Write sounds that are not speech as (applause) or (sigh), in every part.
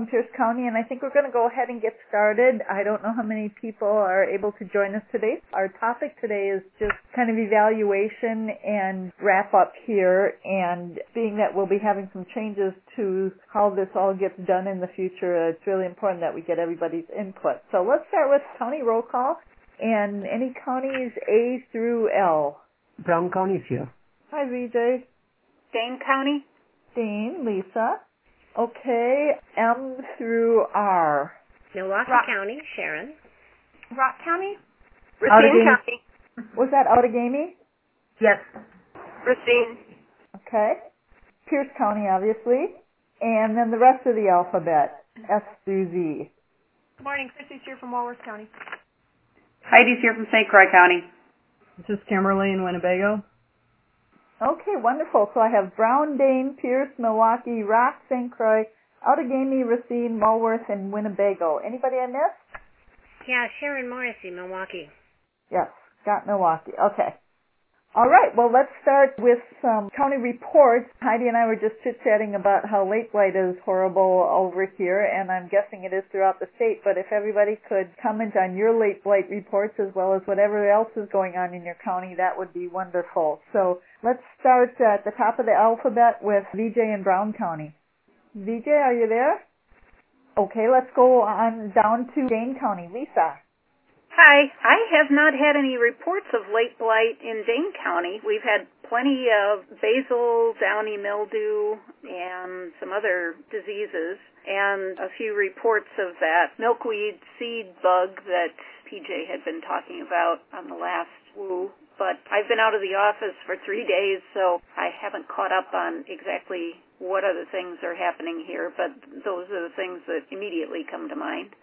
Diana from Pierce County, and I think we're going to go ahead and get started. I don't know how many people are able to join us today. Our topic today is just kind of evaluation and wrap up here, and being that we'll be having some changes to how this all gets done in the future, it's really important that we get everybody's input. So let's start with county roll call, and any counties A through L. Brown County is here. Hi, VJ. Dane County. Dane, Lisa. Okay, M through R. Milwaukee Rock. County, Sharon. Rock County. Outagamie. Racine County. Was that Outagamie? Yes. Racine. Okay. Pierce County, obviously. And then the rest of the alphabet, S through Z. Good morning. Chrissy's here from Walworth County. Heidi's here from St. Croix County. This is Kimberly in Winnebago. Okay, wonderful. So I have Brown, Dane, Pierce, Milwaukee, Rock, St. Croix, Outagamie, Racine, Walworth, and Winnebago. Anybody I missed? Yeah, Sharon Morrissey, Milwaukee. Yes, got Milwaukee. Okay. All right, well, let's start with some county reports. Heidi and I were just chit-chatting about how late blight is horrible over here, and I'm guessing it is throughout the state, but if everybody could comment on your late blight reports as well as whatever else is going on in your county, that would be wonderful. So let's start at the top of the alphabet with VJ in Brown County. VJ, are you there? Okay, let's go on down to Dane County. Lisa. Hi. I have not had any reports of late blight in Dane County. We've had plenty of basil, downy mildew, and some other diseases, and a few reports of that milkweed seed bug that PJ had been talking about on the last woo. But I've been out of the office for three days, so I haven't caught up on exactly what other things are happening here, but those are the things that immediately come to mind.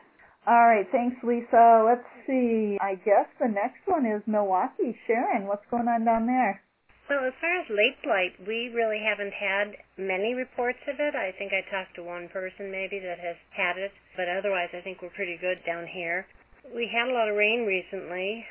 All right, thanks, Lisa. Let's see. I guess the next one is Milwaukee. Sharon, what's going on down there? Well, as far as late blight, we really haven't had many reports of it. I think I talked to one person maybe that has had it, but otherwise I think we're pretty good down here. We had a lot of rain recently,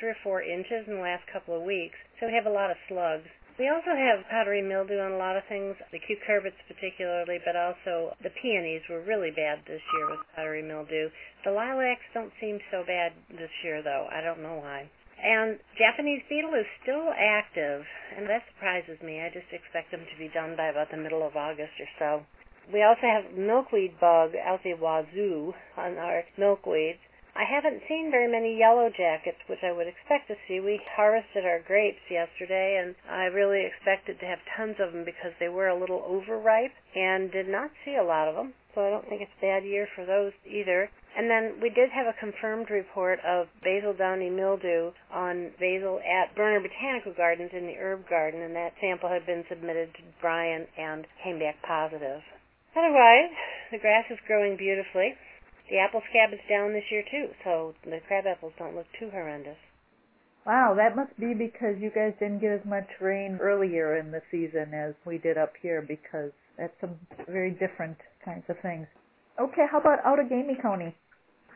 three or four inches in the last couple of weeks, so we have a lot of slugs. We also have powdery mildew on a lot of things, the cucurbits particularly, but also the peonies were really bad this year with powdery mildew. The lilacs don't seem so bad this year though. I don't know why. And Japanese beetle is still active, and that surprises me. I just expect them to be done by about the middle of August or so. We also have milkweed bug out the wazoo on our milkweeds. I haven't seen very many yellow jackets, which I would expect to see. We harvested our grapes yesterday, and I really expected to have tons of them because they were a little overripe and did not see a lot of them. So I don't think it's a bad year for those either. And then we did have a confirmed report of basil downy mildew on basil at Boerner Botanical Gardens in the herb garden, and that sample had been submitted to Brian and came back positive. Otherwise, the grass is growing beautifully. The apple scab is down this year too, so the crab apples don't look too horrendous. Wow, that must be because you guys didn't get as much rain earlier in the season as we did up here because that's some very different kinds of things. Okay, how about Outagamie County?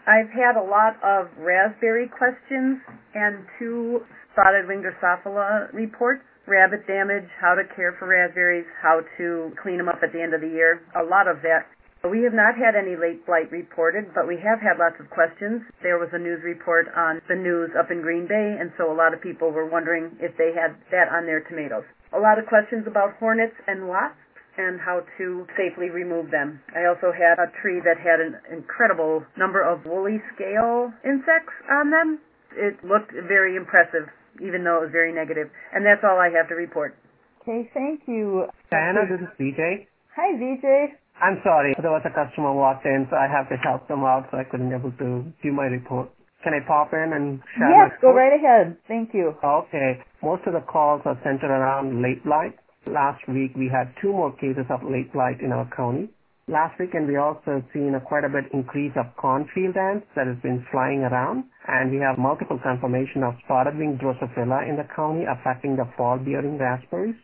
I've had a lot of raspberry questions and two spotted winged Drosophila reports. Rabbit damage, how to care for raspberries, how to clean them up at the end of the year. A lot of that. We have not had any late blight reported, but we have had lots of questions. There was a news report on the news up in Green Bay, and so a lot of people were wondering if they had that on their tomatoes. A lot of questions about hornets and wasps and how to safely remove them. I also had a tree that had an incredible number of woolly scale insects on them. It looked very impressive, even though it was very negative. And that's all I have to report. Okay, thank you. Diana, this is VJ. Hi, VJ. I'm sorry. There was a customer walked in, so I have to help them out, so I couldn't be able to do my report. Can I pop in and share Yes, go right ahead. Thank you. Okay. Most of the calls are centered around late blight. Last week we had two more cases of late blight in our county. Last weekend we also seen a quite a bit increase of cornfield ants that has been flying around and we have multiple confirmation of spotted wing Drosophila in the county affecting the fall bearing raspberries.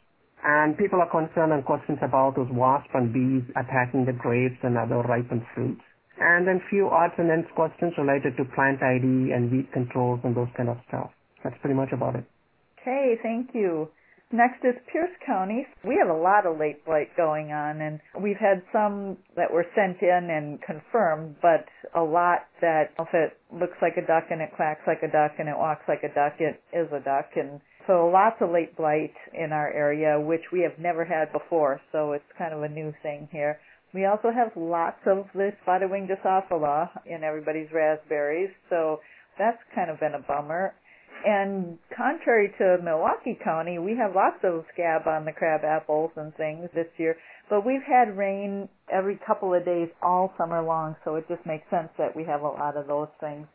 And people are concerned and questions about those wasps and bees attacking the grapes and other ripened fruits. And then few odds and ends questions related to plant ID and weed controls and those kind of stuff. That's pretty much about it. Okay, thank you. Next is Pierce County. We have a lot of late blight going on, and we've had some that were sent in and confirmed, but a lot that if it looks like a duck and it quacks like a duck and it walks like a duck, it is a duck. And so lots of late blight in our area, which we have never had before, so it's kind of a new thing here. We also have lots of the spotted wing Drosophila in everybody's raspberries, so that's kind of been a bummer. And contrary to Milwaukee County, we have lots of scab on the crab apples and things this year, but we've had rain every couple of days all summer long, so it just makes sense that we have a lot of those things.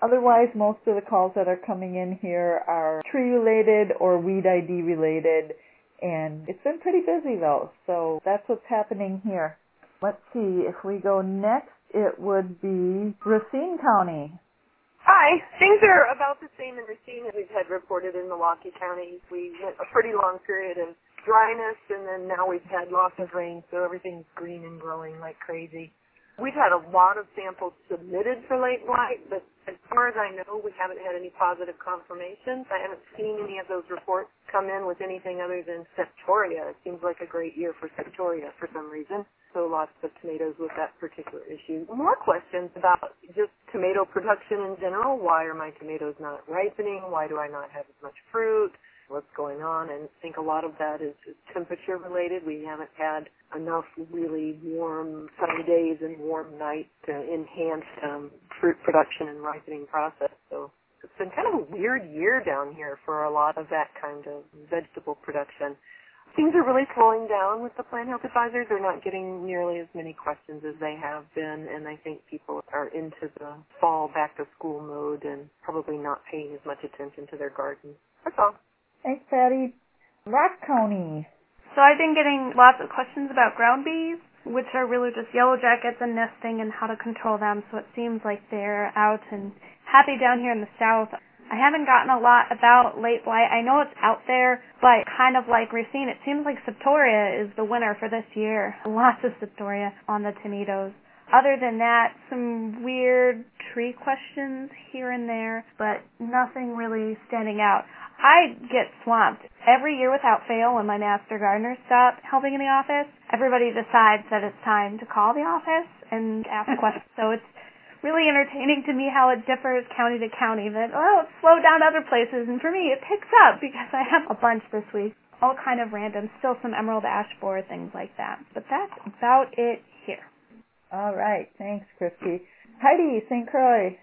Otherwise, most of the calls that are coming in here are tree related or weed ID related, and it's been pretty busy though, so that's what's happening here. Let's see, if we go next, it would be Racine County. Hi. Things are about the same in Racine as we've had reported in Milwaukee County. We went a pretty long period of dryness, and then now we've had lots of rain, so everything's green and growing like crazy. We've had a lot of samples submitted for late blight, but as far as I know, we haven't had any positive confirmations. I haven't seen any of those reports come in with anything other than septoria. It seems like a great year for septoria for some reason so lots of tomatoes with that particular issue. More questions about just tomato production in general. Why are my tomatoes not ripening? Why do I not have as much fruit? What's going on? And I think a lot of that is temperature related. We haven't had enough really warm sunny days and warm nights to enhance um, fruit production and ripening process. So it's been kind of a weird year down here for a lot of that kind of vegetable production things are really slowing down with the plant health advisors. They're not getting nearly as many questions as they have been, and I think people are into the fall back to school mode and probably not paying as much attention to their gardens. That's all. Patty. Rock County. So I've been getting lots of questions about ground bees, which are really just yellow jackets and nesting and how to control them. So it seems like they're out and happy down here in the south. I haven't gotten a lot about late blight. I know it's out there, but kind of like Racine, it seems like Septoria is the winner for this year. (laughs) Lots of Septoria on the tomatoes. Other than that, some weird tree questions here and there, but nothing really standing out. I get swamped every year without fail when my master gardeners stop helping in the office. Everybody decides that it's time to call the office and ask (laughs) questions. So it's really entertaining to me how it differs county to county. That oh, it's slowed down other places, and for me, it picks up because I have a bunch this week. All kind of random, still some emerald ash borer, things like that. But that's about it here. All right, thanks, Christy. Heidi, St. Croix.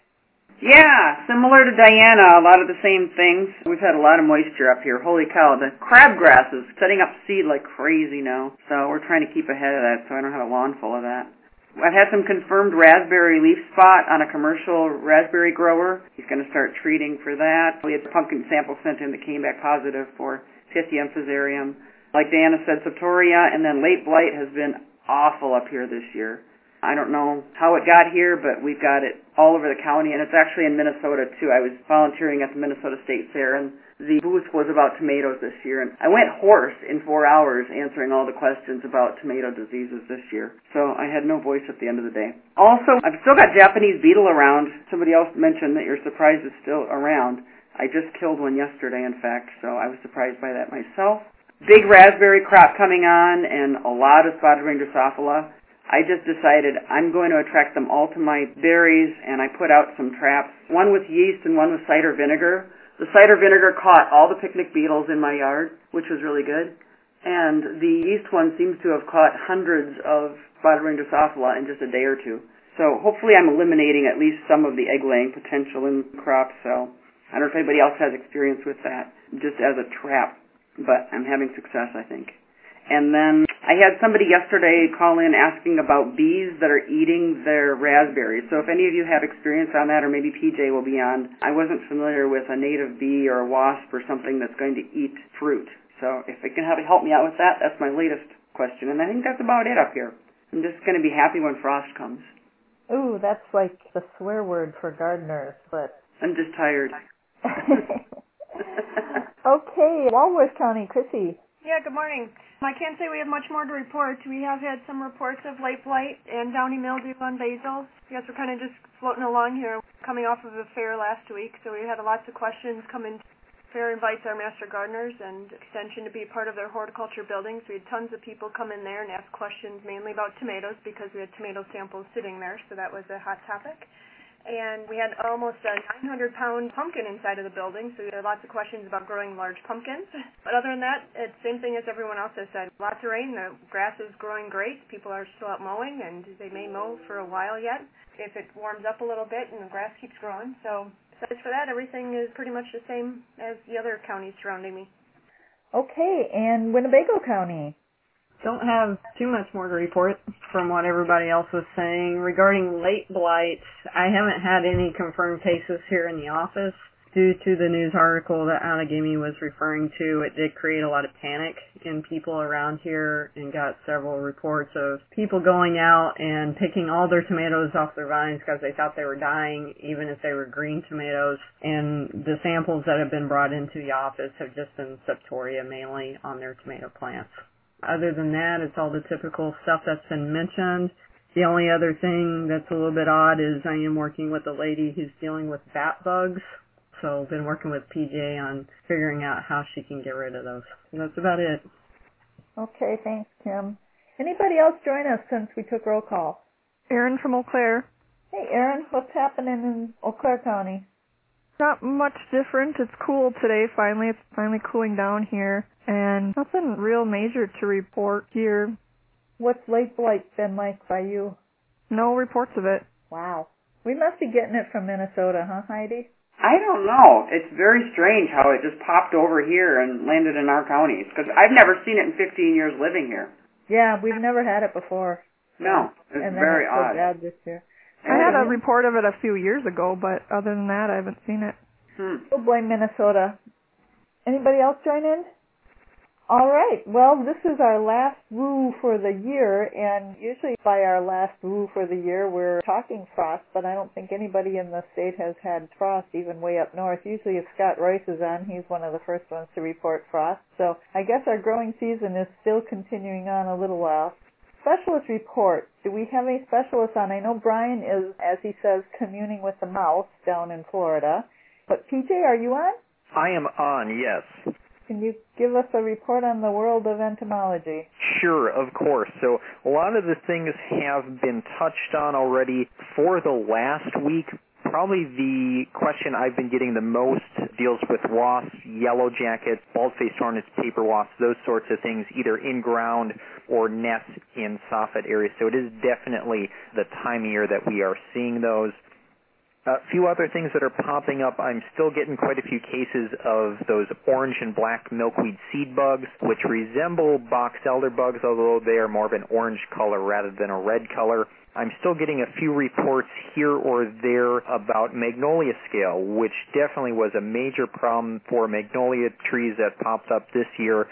Yeah, similar to Diana, a lot of the same things. We've had a lot of moisture up here. Holy cow, the crabgrass is setting up seed like crazy now. So we're trying to keep ahead of that so I don't have a lawn full of that. I've had some confirmed raspberry leaf spot on a commercial raspberry grower. He's going to start treating for that. We had a pumpkin sample sent in that came back positive for Pythium fusarium. Like Diana said, Septoria and then late blight has been awful up here this year. I don't know how it got here, but we've got it all over the county, and it's actually in Minnesota too. I was volunteering at the Minnesota State Fair, and the booth was about tomatoes this year, and I went hoarse in four hours answering all the questions about tomato diseases this year. So I had no voice at the end of the day. Also, I've still got Japanese beetle around. Somebody else mentioned that your surprise is still around. I just killed one yesterday, in fact, so I was surprised by that myself. Big raspberry crop coming on, and a lot of spotted wing Drosophila. I just decided I'm going to attract them all to my berries, and I put out some traps, one with yeast and one with cider vinegar. The cider vinegar caught all the picnic beetles in my yard, which was really good. And the yeast one seems to have caught hundreds of spotted Drosophila in just a day or two. So hopefully I'm eliminating at least some of the egg laying potential in crops. So I don't know if anybody else has experience with that, just as a trap, but I'm having success, I think. And then I had somebody yesterday call in asking about bees that are eating their raspberries. So if any of you have experience on that, or maybe PJ will be on, I wasn't familiar with a native bee or a wasp or something that's going to eat fruit. So if it can help me out with that, that's my latest question. And I think that's about it up here. I'm just going to be happy when frost comes. Ooh, that's like the swear word for gardeners, but. I'm just tired. (laughs) (laughs) okay, Walworth County, Chrissy. Yeah, good morning. I can't say we have much more to report. We have had some reports of late blight and downy mildew on basil. I guess we're kind of just floating along here, coming off of a fair last week, so we had lots of questions come in. fair invites our master gardeners and extension to be part of their horticulture buildings. We had tons of people come in there and ask questions mainly about tomatoes because we had tomato samples sitting there, so that was a hot topic. And we had almost a 900 pound pumpkin inside of the building, so there are lots of questions about growing large pumpkins. But other than that, it's same thing as everyone else has said. Lots of rain, the grass is growing great, people are still out mowing, and they may mow for a while yet if it warms up a little bit and the grass keeps growing. So besides for that, everything is pretty much the same as the other counties surrounding me. Okay, and Winnebago County. Don't have too much more to report from what everybody else was saying. Regarding late blight, I haven't had any confirmed cases here in the office. Due to the news article that Outagamie was referring to, it did create a lot of panic in people around here and got several reports of people going out and picking all their tomatoes off their vines because they thought they were dying, even if they were green tomatoes. And the samples that have been brought into the office have just been septoria mainly on their tomato plants. Other than that, it's all the typical stuff that's been mentioned. The only other thing that's a little bit odd is I am working with a lady who's dealing with bat bugs. So I've been working with PJ on figuring out how she can get rid of those. And that's about it. Okay, thanks, Kim. Anybody else join us since we took roll call? Erin from Eau Claire. Hey, Erin, what's happening in Eau Claire County? Not much different. It's cool today finally. It's finally cooling down here. And nothing real major to report here. What's late blight been like by you? No reports of it. Wow. We must be getting it from Minnesota, huh, Heidi? I don't know. It's very strange how it just popped over here and landed in our counties because I've never seen it in 15 years living here. Yeah, we've never had it before. No, it's and then very it's so odd. bad this year. I had a report of it a few years ago, but other than that, I haven't seen it. Hmm. We'll blame Minnesota. Anybody else join in? All right. Well, this is our last woo for the year, and usually by our last woo for the year, we're talking frost, but I don't think anybody in the state has had frost, even way up north. Usually if Scott Reuss is on, he's one of the first ones to report frost. So I guess our growing season is still continuing on a little while. Specialist report. Do we have any specialists on? I know Brian is, as he says, communing with the mouse down in Florida. But PJ, are you on? I am on, yes. Can you give us a report on the world of entomology? Sure, of course. So a lot of the things have been touched on already for the last week. Probably the question I've been getting the most deals with wasps, yellow jackets, bald-faced hornets, paper wasps, those sorts of things, either in ground or nests in soffit areas. So it is definitely the time of year that we are seeing those. A few other things that are popping up. I'm still getting quite a few cases of those orange and black milkweed seed bugs, which resemble box elder bugs, although they are more of an orange color rather than a red color. I'm still getting a few reports here or there about magnolia scale, which definitely was a major problem for magnolia trees that popped up this year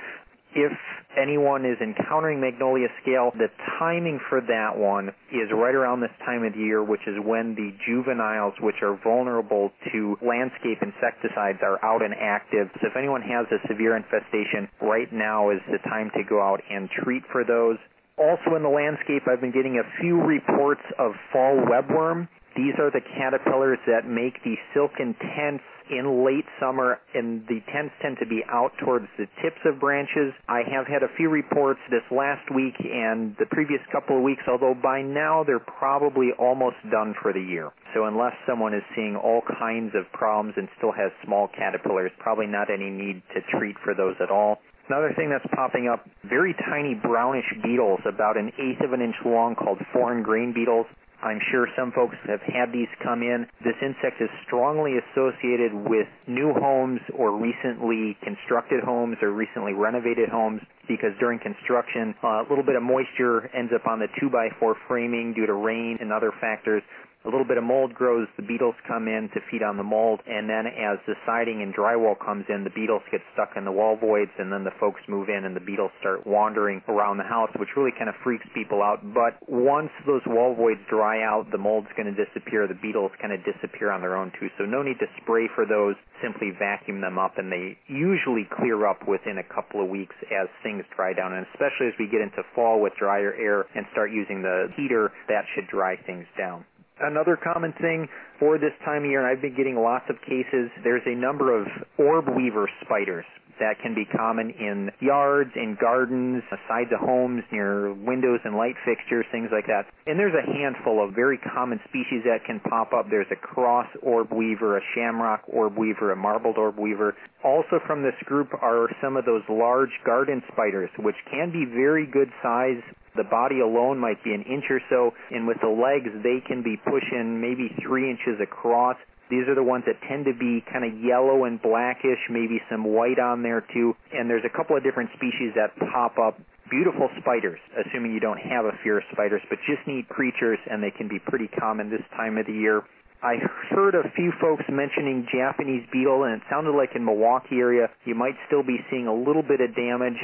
if anyone is encountering magnolia scale, the timing for that one is right around this time of year, which is when the juveniles, which are vulnerable to landscape insecticides, are out and active. So if anyone has a severe infestation, right now is the time to go out and treat for those. Also in the landscape, I've been getting a few reports of fall webworm. These are the caterpillars that make the silken tents in late summer, and the tents tend to be out towards the tips of branches. I have had a few reports this last week and the previous couple of weeks, although by now they're probably almost done for the year. So unless someone is seeing all kinds of problems and still has small caterpillars, probably not any need to treat for those at all. Another thing that's popping up, very tiny brownish beetles, about an eighth of an inch long, called foreign grain beetles. I'm sure some folks have had these come in. This insect is strongly associated with new homes or recently constructed homes or recently renovated homes because during construction, uh, a little bit of moisture ends up on the 2x4 framing due to rain and other factors. A little bit of mold grows, the beetles come in to feed on the mold, and then as the siding and drywall comes in, the beetles get stuck in the wall voids, and then the folks move in and the beetles start wandering around the house, which really kind of freaks people out. But once those wall voids dry out, the mold's going to disappear, the beetles kind of disappear on their own too. So no need to spray for those, simply vacuum them up, and they usually clear up within a couple of weeks as things dry down, and especially as we get into fall with drier air and start using the heater, that should dry things down. Another common thing for this time of year, and I've been getting lots of cases, there's a number of orb weaver spiders that can be common in yards, in gardens, sides of homes, near windows and light fixtures, things like that. And there's a handful of very common species that can pop up. There's a cross orb weaver, a shamrock orb weaver, a marbled orb weaver. Also from this group are some of those large garden spiders, which can be very good size. The body alone might be an inch or so, and with the legs, they can be pushing maybe three inches across. These are the ones that tend to be kind of yellow and blackish, maybe some white on there too. And there's a couple of different species that pop up. Beautiful spiders, assuming you don't have a fear of spiders, but just neat creatures, and they can be pretty common this time of the year. I heard a few folks mentioning Japanese beetle, and it sounded like in Milwaukee area you might still be seeing a little bit of damage,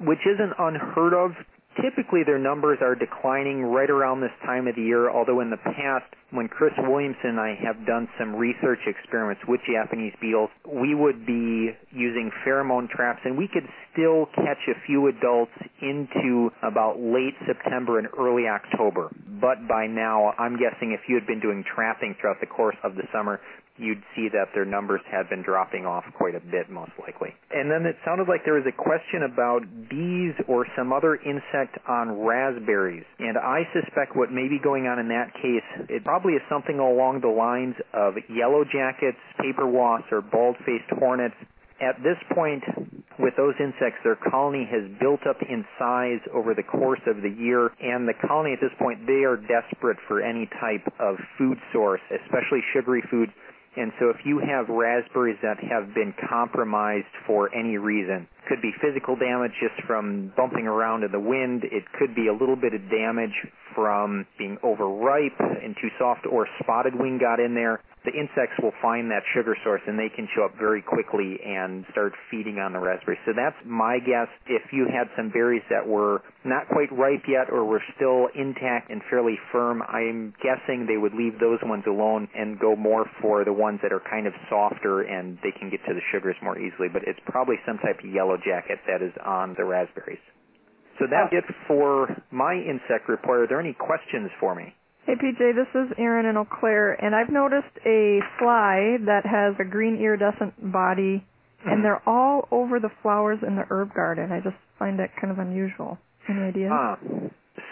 which isn't unheard of typically their numbers are declining right around this time of the year, although in the past, when Chris Williamson and I have done some research experiments with Japanese beetles, we would be using pheromone traps and we could still catch a few adults into about late September and early October. But by now, I'm guessing if you had been doing trapping throughout the course of the summer, you'd see that their numbers had been dropping off quite a bit, most likely. And then it sounded like there was a question about bees or some other insect on raspberries. And I suspect what may be going on in that case, it probably is something along the lines of yellow jackets, paper wasps, or bald-faced hornets. At this point, with those insects, their colony has built up in size over the course of the year, and the colony at this point, they are desperate for any type of food source, especially sugary foods and so if you have raspberries that have been compromised for any reason, could be physical damage just from bumping around in the wind. It could be a little bit of damage from being overripe and too soft or spotted wing got in there the insects will find that sugar source and they can show up very quickly and start feeding on the raspberries. So that's my guess. If you had some berries that were not quite ripe yet or were still intact and fairly firm, I'm guessing they would leave those ones alone and go more for the ones that are kind of softer and they can get to the sugars more easily. But it's probably some type of yellow jacket that is on the raspberries. So that's it for my insect report. Are there any questions for me? Hey PJ, this is Erin in Eau Claire, and I've noticed a fly that has a green iridescent body, and they're all over the flowers in the herb garden. I just find that kind of unusual. Any ideas? Uh,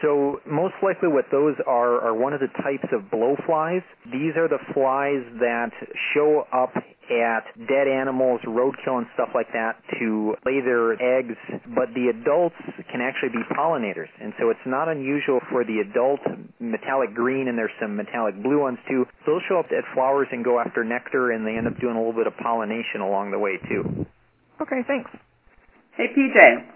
so most likely what those are are one of the types of blowflies. These are the flies that show up at dead animals, roadkill and stuff like that to lay their eggs, but the adults can actually be pollinators. And so it's not unusual for the adult metallic green and there's some metallic blue ones too. They'll show up at flowers and go after nectar and they end up doing a little bit of pollination along the way too. Okay, thanks. Hey PJ.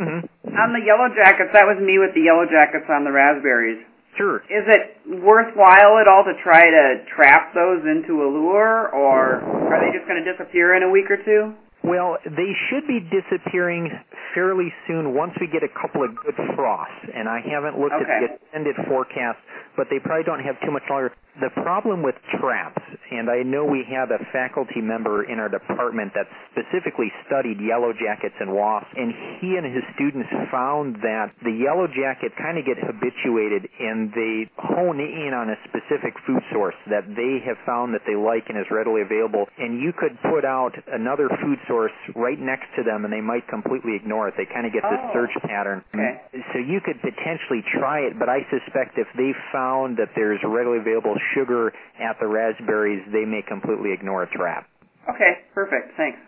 Mm-hmm. On the yellow jackets, that was me with the yellow jackets on the raspberries. Sure. Is it worthwhile at all to try to trap those into a lure, or are they just going to disappear in a week or two? Well, they should be disappearing fairly soon once we get a couple of good frosts. And I haven't looked okay. at the extended forecast, but they probably don't have too much longer. The problem with traps, and I know we have a faculty member in our department that specifically studied yellow jackets and wasps, and he and his students found that the yellow jacket kind of get habituated and they hone in on a specific food source that they have found that they like and is readily available. And you could put out another food source right next to them and they might completely ignore it. They kind of get oh. this search pattern. Okay. So you could potentially try it, but I suspect if they found that there's readily available sugar at the raspberries, they may completely ignore a trap. Okay, perfect. Thanks.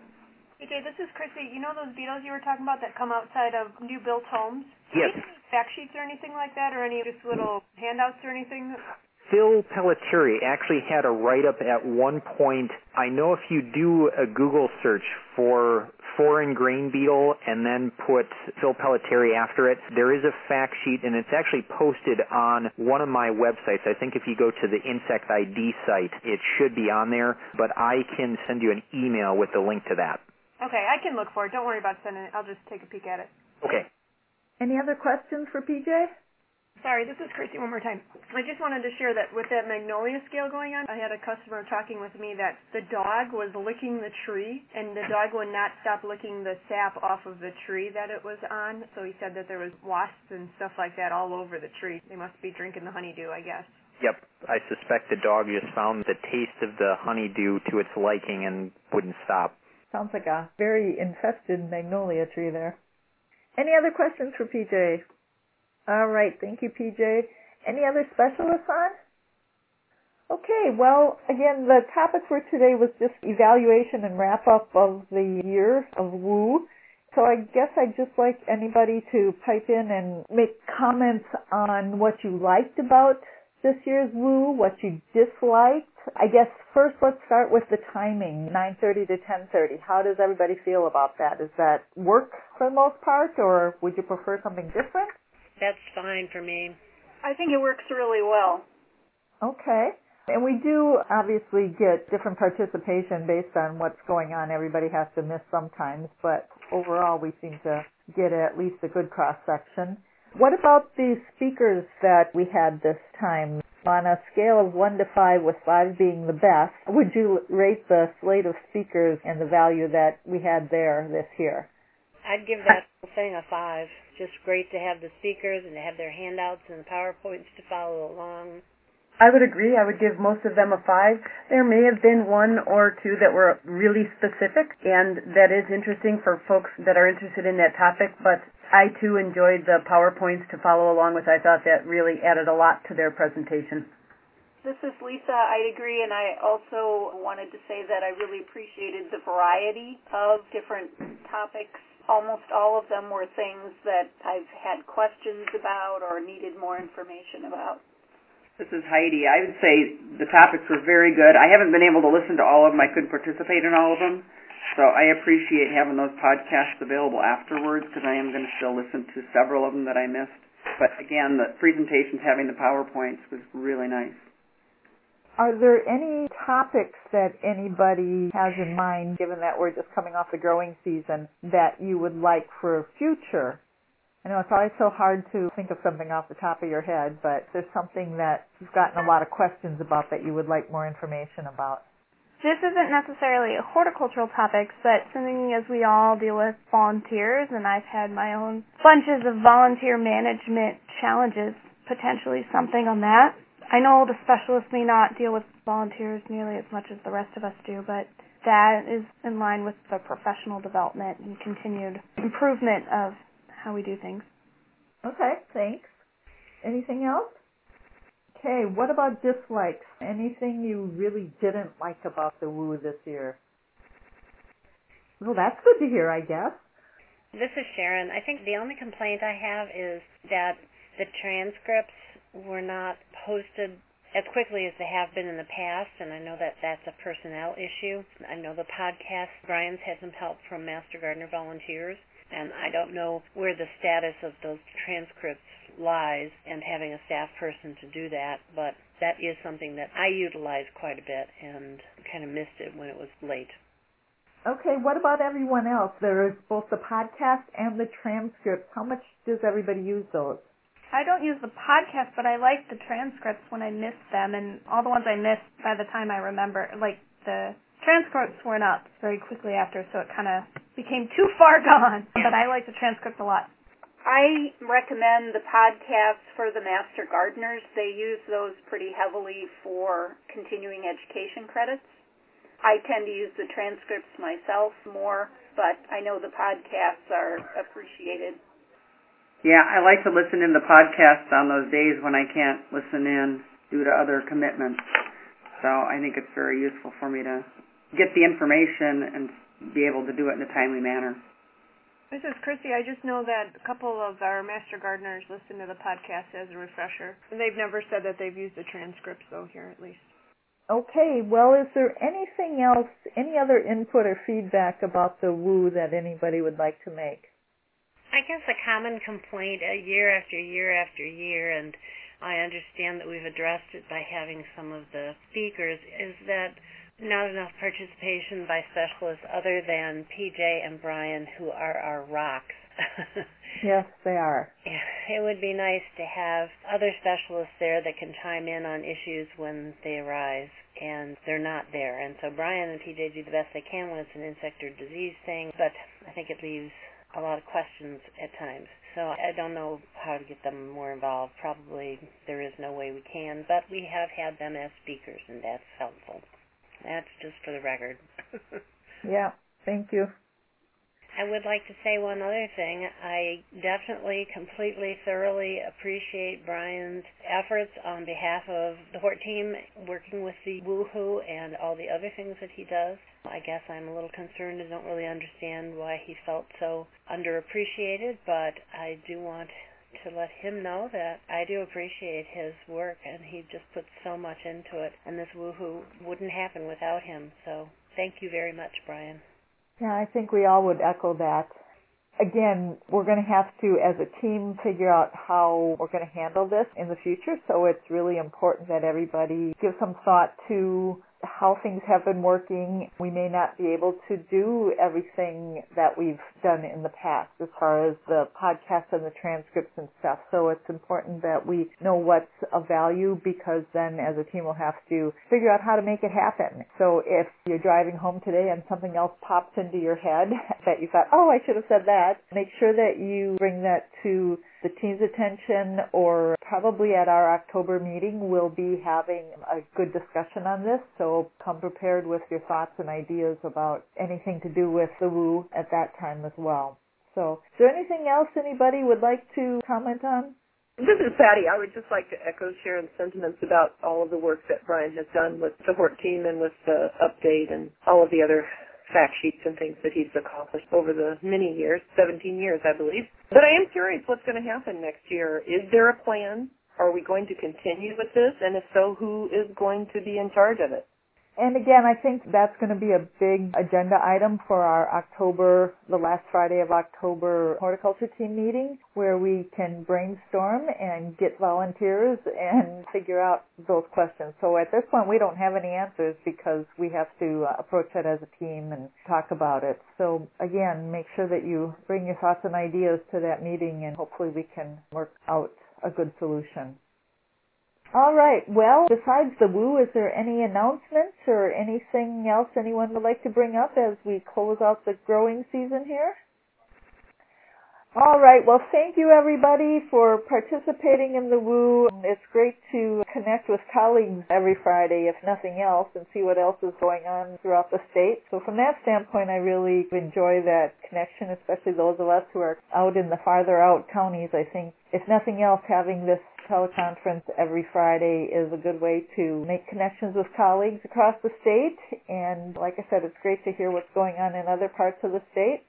PJ, this is Chrissy. You know those beetles you were talking about that come outside of new built homes? Yes. Do any fact sheets or anything like that, or any just little handouts or anything? Phil Pellitteri actually had a write up at one point. I know if you do a Google search for foreign grain beetle and then put Phil Pellitteri after it, there is a fact sheet and it's actually posted on one of my websites. I think if you go to the Insect ID site, it should be on there, but I can send you an email with the link to that. Okay, I can look for it. Don't worry about sending it. I'll just take a peek at it. Okay. Any other questions for PJ? Sorry, this is Christy one more time. I just wanted to share that with that magnolia scale going on, I had a customer talking with me that the dog was licking the tree and the dog would not stop licking the sap off of the tree that it was on. So he said that there was wasps and stuff like that all over the tree. They must be drinking the honeydew, I guess. Yep, I suspect the dog just found the taste of the honeydew to its liking and wouldn't stop. Sounds like a very infested magnolia tree there. Any other questions for PJ? All right, thank you, PJ. Any other specialists on? Okay, well, again, the topic for today was just evaluation and wrap up of the year of WOO. So I guess I'd just like anybody to pipe in and make comments on what you liked about this year's WOO, what you disliked. I guess first let's start with the timing, 9.30 to 10.30. How does everybody feel about that? Does that work for the most part or would you prefer something different? That's fine for me. I think it works really well. Okay. And we do obviously get different participation based on what's going on. Everybody has to miss sometimes, but overall we seem to get at least a good cross section. What about the speakers that we had this time? On a scale of 1 to 5, with 5 being the best, would you rate the slate of speakers and the value that we had there this year? I'd give that whole thing a 5. Just great to have the speakers and to have their handouts and the PowerPoints to follow along. I would agree. I would give most of them a five. There may have been one or two that were really specific, and that is interesting for folks that are interested in that topic, but I too enjoyed the PowerPoints to follow along with. I thought that really added a lot to their presentation. This is Lisa. I agree, and I also wanted to say that I really appreciated the variety of different topics. Almost all of them were things that I've had questions about or needed more information about. This is Heidi. I would say the topics were very good. I haven't been able to listen to all of them. I couldn't participate in all of them. So I appreciate having those podcasts available afterwards because I am going to still listen to several of them that I missed. But again, the presentations having the PowerPoints was really nice. Are there any topics that anybody has in mind, given that we're just coming off the growing season, that you would like for future I know it's always so hard to think of something off the top of your head, but there's something that you've gotten a lot of questions about that you would like more information about. This isn't necessarily a horticultural topic, but something as we all deal with volunteers, and I've had my own bunches of volunteer management challenges, potentially something on that. I know the specialists may not deal with volunteers nearly as much as the rest of us do, but that is in line with the professional development and continued improvement of how we do things. Okay, thanks. Anything else? Okay, what about dislikes? Anything you really didn't like about the WOO this year? Well, that's good to hear, I guess. This is Sharon. I think the only complaint I have is that the transcripts were not posted as quickly as they have been in the past, and I know that that's a personnel issue. I know the podcast, Brian's had some help from Master Gardener volunteers, and I don't know where the status of those transcripts lies and having a staff person to do that, but that is something that I utilize quite a bit and kind of missed it when it was late. Okay, what about everyone else? There is both the podcast and the transcripts. How much does everybody use those? I don't use the podcast, but I like the transcripts when I miss them, and all the ones I missed by the time I remember, like the transcripts weren't up very quickly after, so it kind of became too far (laughs) gone. But I like the transcript a lot. I recommend the podcasts for the master gardeners. They use those pretty heavily for continuing education credits. I tend to use the transcripts myself more, but I know the podcasts are appreciated. Yeah, I like to listen in the podcast on those days when I can't listen in due to other commitments. So I think it's very useful for me to get the information and be able to do it in a timely manner. This is Chrissy. I just know that a couple of our master gardeners listen to the podcast as a refresher. And they've never said that they've used the transcripts, though, here at least. Okay, well, is there anything else, any other input or feedback about the WOO that anybody would like to make? I guess a common complaint uh, year after year after year, and I understand that we've addressed it by having some of the speakers, is that not enough participation by specialists other than PJ and Brian, who are our rocks. (laughs) yes, they are. It would be nice to have other specialists there that can chime in on issues when they arise, and they're not there. And so Brian and PJ do the best they can when it's an insect or disease thing, but I think it leaves a lot of questions at times. So I don't know how to get them more involved. Probably there is no way we can, but we have had them as speakers, and that's helpful. That's just for the record. (laughs) yeah, thank you. I would like to say one other thing. I definitely, completely, thoroughly appreciate Brian's efforts on behalf of the Hort team, working with the Woohoo and all the other things that he does. I guess I'm a little concerned. I don't really understand why he felt so underappreciated, but I do want to let him know that I do appreciate his work and he just puts so much into it and this woohoo wouldn't happen without him. So thank you very much, Brian. Yeah, I think we all would echo that. Again, we're going to have to, as a team, figure out how we're going to handle this in the future. So it's really important that everybody give some thought to how things have been working. We may not be able to do everything that we've done in the past as far as the podcasts and the transcripts and stuff. So it's important that we know what's of value because then as a team we'll have to figure out how to make it happen. So if you're driving home today and something else pops into your head (laughs) that you thought, oh, I should have said that, make sure that you bring that to the team's attention or probably at our October meeting we'll be having a good discussion on this. So come prepared with your thoughts and ideas about anything to do with the Woo at that time as well. So is there anything else anybody would like to comment on? This is Patty. I would just like to echo Sharon's sentiments about all of the work that Brian has done with the Hort team and with the update and all of the other fact sheets and things that he's accomplished over the many years, 17 years, I believe. But I am curious what's going to happen next year. Is there a plan? Are we going to continue with this? And if so, who is going to be in charge of it? And again, I think that's going to be a big agenda item for our October, the last Friday of October horticulture team meeting where we can brainstorm and get volunteers and figure out those questions. So at this point, we don't have any answers because we have to uh, approach it as a team and talk about it. So again, make sure that you bring your thoughts and ideas to that meeting and hopefully we can work out a good solution. All right. Well, besides the woo, is there any announcements or anything else anyone would like to bring up as we close out the growing season here? All right. Well, thank you everybody for participating in the Woo. It's great to connect with colleagues every Friday, if nothing else, and see what else is going on throughout the state. So from that standpoint, I really enjoy that connection, especially those of us who are out in the farther out counties. I think, if nothing else, having this teleconference every Friday is a good way to make connections with colleagues across the state. And like I said, it's great to hear what's going on in other parts of the state.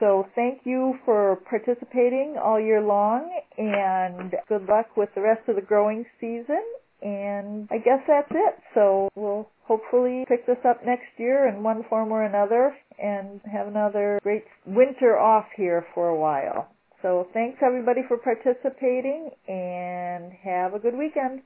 So thank you for participating all year long and good luck with the rest of the growing season. And I guess that's it. So we'll hopefully pick this up next year in one form or another and have another great winter off here for a while. So thanks everybody for participating and have a good weekend.